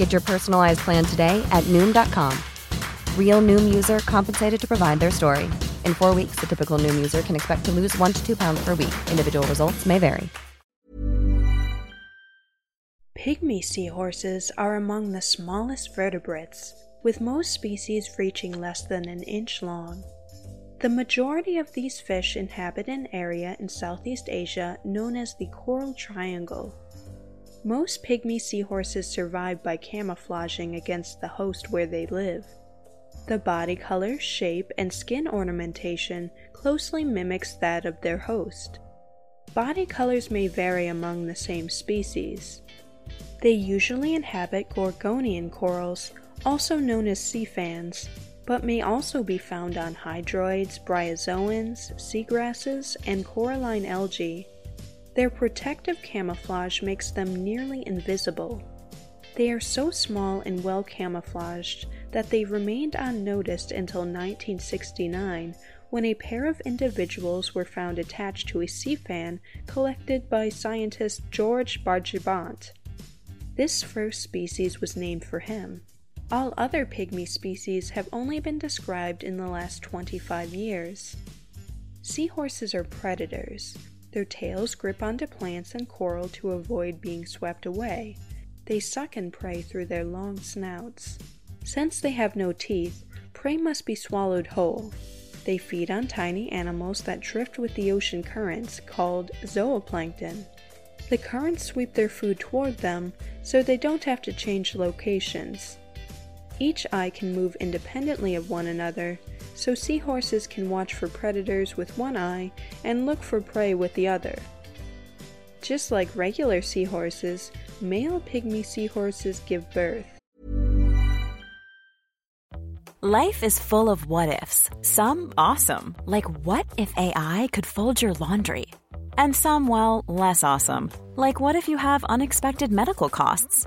Get your personalized plan today at Noom.com. Real Noom user compensated to provide their story. In four weeks, the typical Noom user can expect to lose one to two pounds per week. Individual results may vary. Pygmy seahorses are among the smallest vertebrates, with most species reaching less than an inch long. The majority of these fish inhabit an area in Southeast Asia known as the Coral Triangle. Most pygmy seahorses survive by camouflaging against the host where they live. The body color, shape, and skin ornamentation closely mimics that of their host. Body colors may vary among the same species. They usually inhabit Gorgonian corals, also known as sea fans, but may also be found on hydroids, bryozoans, seagrasses, and coralline algae. Their protective camouflage makes them nearly invisible. They are so small and well camouflaged that they remained unnoticed until 1969 when a pair of individuals were found attached to a sea fan collected by scientist George Bargibant. This first species was named for him. All other pygmy species have only been described in the last 25 years. Seahorses are predators. Their tails grip onto plants and coral to avoid being swept away. They suck and prey through their long snouts. Since they have no teeth, prey must be swallowed whole. They feed on tiny animals that drift with the ocean currents, called zooplankton. The currents sweep their food toward them, so they don't have to change locations. Each eye can move independently of one another, so seahorses can watch for predators with one eye and look for prey with the other. Just like regular seahorses, male pygmy seahorses give birth. Life is full of what ifs, some awesome, like what if AI could fold your laundry? And some, well, less awesome, like what if you have unexpected medical costs?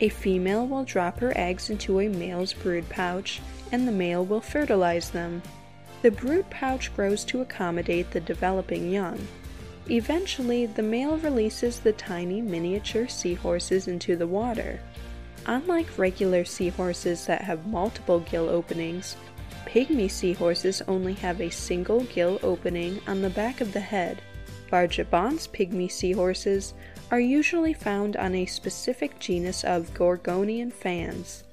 A female will drop her eggs into a male's brood pouch, and the male will fertilize them. The brood pouch grows to accommodate the developing young. Eventually, the male releases the tiny miniature seahorses into the water. Unlike regular seahorses that have multiple gill openings, pygmy seahorses only have a single gill opening on the back of the head. Bargibant's pygmy seahorses are usually found on a specific genus of Gorgonian fans.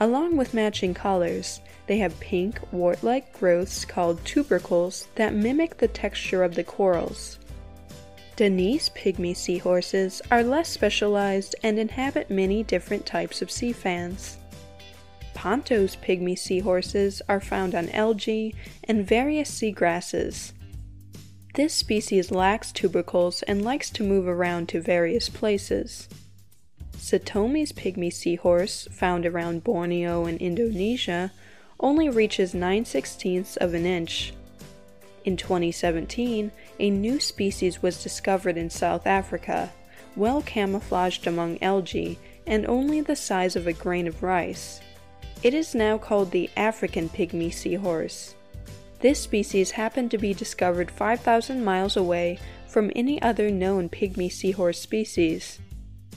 Along with matching colors, they have pink, wart like growths called tubercles that mimic the texture of the corals. Denise pygmy seahorses are less specialized and inhabit many different types of sea fans. Pontoh's pygmy seahorses are found on algae and various seagrasses. This species lacks tubercles and likes to move around to various places. Satomi's pygmy seahorse, found around Borneo and Indonesia, only reaches 9 16ths of an inch. In 2017, a new species was discovered in South Africa, well camouflaged among algae and only the size of a grain of rice. It is now called the African pygmy seahorse. This species happened to be discovered 5,000 miles away from any other known pygmy seahorse species.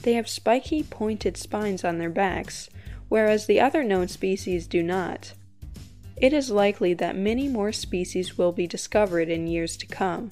They have spiky, pointed spines on their backs, whereas the other known species do not. It is likely that many more species will be discovered in years to come.